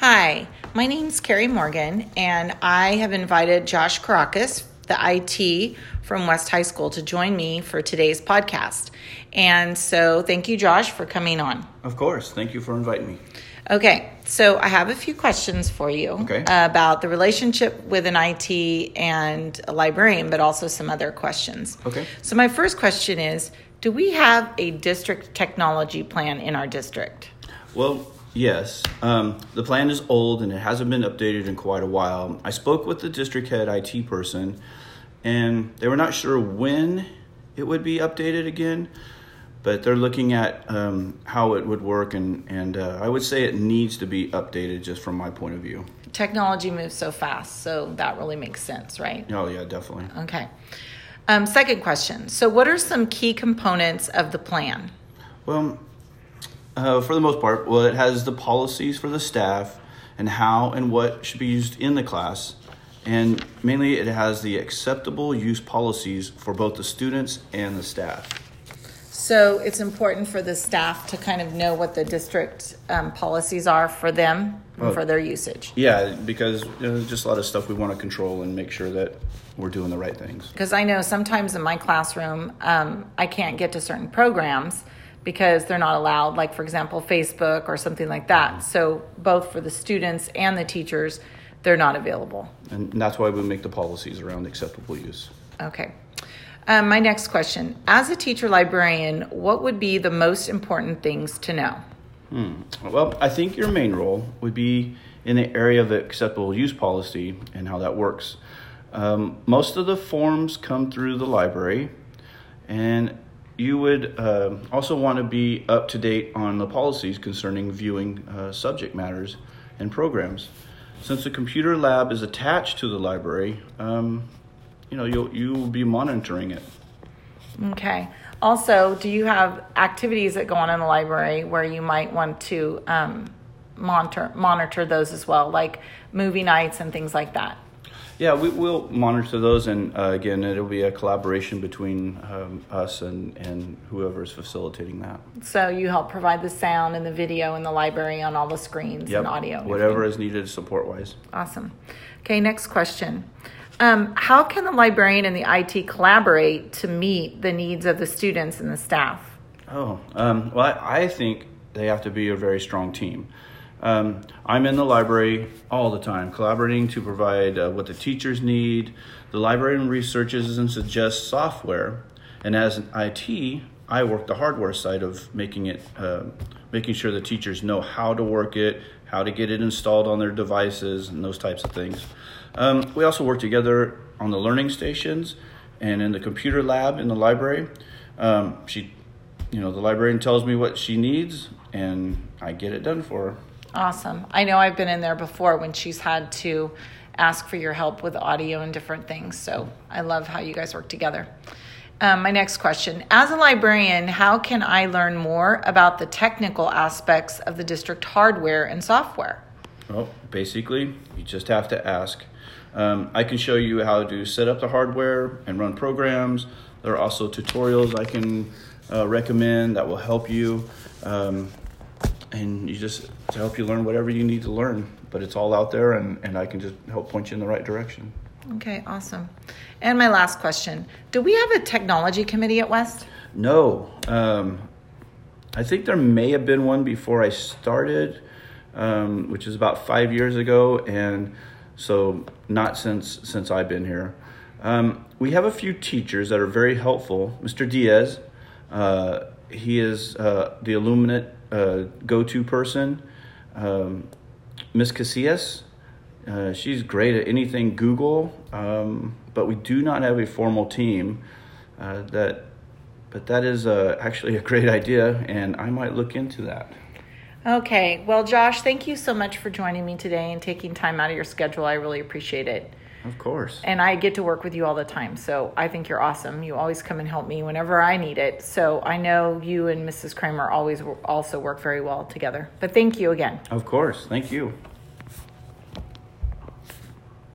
Hi, my name's Carrie Morgan, and I have invited Josh Caracas, the IT from West High School, to join me for today's podcast. And so, thank you, Josh, for coming on. Of course. Thank you for inviting me. Okay, so I have a few questions for you Okay. about the relationship with an IT and a librarian, but also some other questions. Okay. So, my first question is Do we have a district technology plan in our district? Well, yes. Um, the plan is old and it hasn't been updated in quite a while. I spoke with the district head IT person, and they were not sure when it would be updated again, but they're looking at um, how it would work, and, and uh, I would say it needs to be updated just from my point of view. Technology moves so fast, so that really makes sense, right? Oh, yeah, definitely. Okay. Um, second question. So, what are some key components of the plan? Well, uh, for the most part, well, it has the policies for the staff and how and what should be used in the class. And mainly, it has the acceptable use policies for both the students and the staff. So, it's important for the staff to kind of know what the district um, policies are for them and Oh. for their usage. Yeah, because you know, there's just a lot of stuff we want to control and make sure that we're doing the right things. Because I know sometimes in my classroom, um, I can't get to certain programs because they're not allowed, like, for example, Facebook or something like that. So, both for the students and the teachers, they're not available. And that's why we make the policies around acceptable use. Okay. Um, my next question As a teacher librarian, what would be the most important things to know? Well, I think your main role would be in the area of the acceptable use policy and how that works. Um, most of the forms come through the library, and you would um also want to be up to date on the policies concerning viewing uh, subject matters and programs. Since the computer lab is attached to the library, um, you know you'll you will be monitoring it. Okay. Also, do you have activities that go on in the library where you might want to um, monitor monitor those as well, like movie nights and things like that? Yeah, we will monitor those, and uh, again, it'll be a collaboration between um, us and, and whoever is facilitating that. So you help provide the sound and the video in the library on all the screens and audio. whatever is needed support wise. Awesome. Okay, next question. Um, how can the librarian and the IT collaborate to meet the needs of the students and the staff? Oh, um, well, I, I think they have to be a very strong team. Um, I'm in the library all the time, collaborating to provide uh, what the teachers need. The librarian researches and suggests software, and as an IT, I work the hardware side of making it, uh, making sure the teachers know how to work it, how to get it installed on their devices, and those types of things. Um, we also work together on the learning stations and in the computer lab in the library. Um, she you know, the librarian tells me what she needs and I get it done for her. Awesome. I know I've been in there before when she's had to ask for your help with audio and different things. So I love how you guys work together. Um, my next question As a librarian, how can I learn more about the technical aspects of the district hardware and software? Well, basically, you just have to ask. Um, I can show you how to set up the hardware and run programs. There are also tutorials I can uh, recommend that will help you. Um, and you just to help you learn whatever you need to learn. But it's all out there, and, and I can just help point you in the right direction. Okay, awesome. And my last question Do we have a technology committee at West? No. Um, I think there may have been one before I started, um, which is about five years ago, and so not since since I've been here. Um, we have a few teachers that are very helpful. Mr. Diaz, uh, he is uh, the Illuminate uh, go-to person. Um, Miss Casillas, uh, she's great at anything Google, um, but we do not have a formal team uh, that. But that is uh, actually a great idea, and I might look into that. Okay, well, Josh, thank you so much for joining me today and taking time out of your schedule. I really appreciate it. Of course. And I get to work with you all the time, so I think you're awesome. You always come and help me whenever I need it. So I know you and Mrs. Kramer always also work very well together. But thank you again. Of course. Thank you.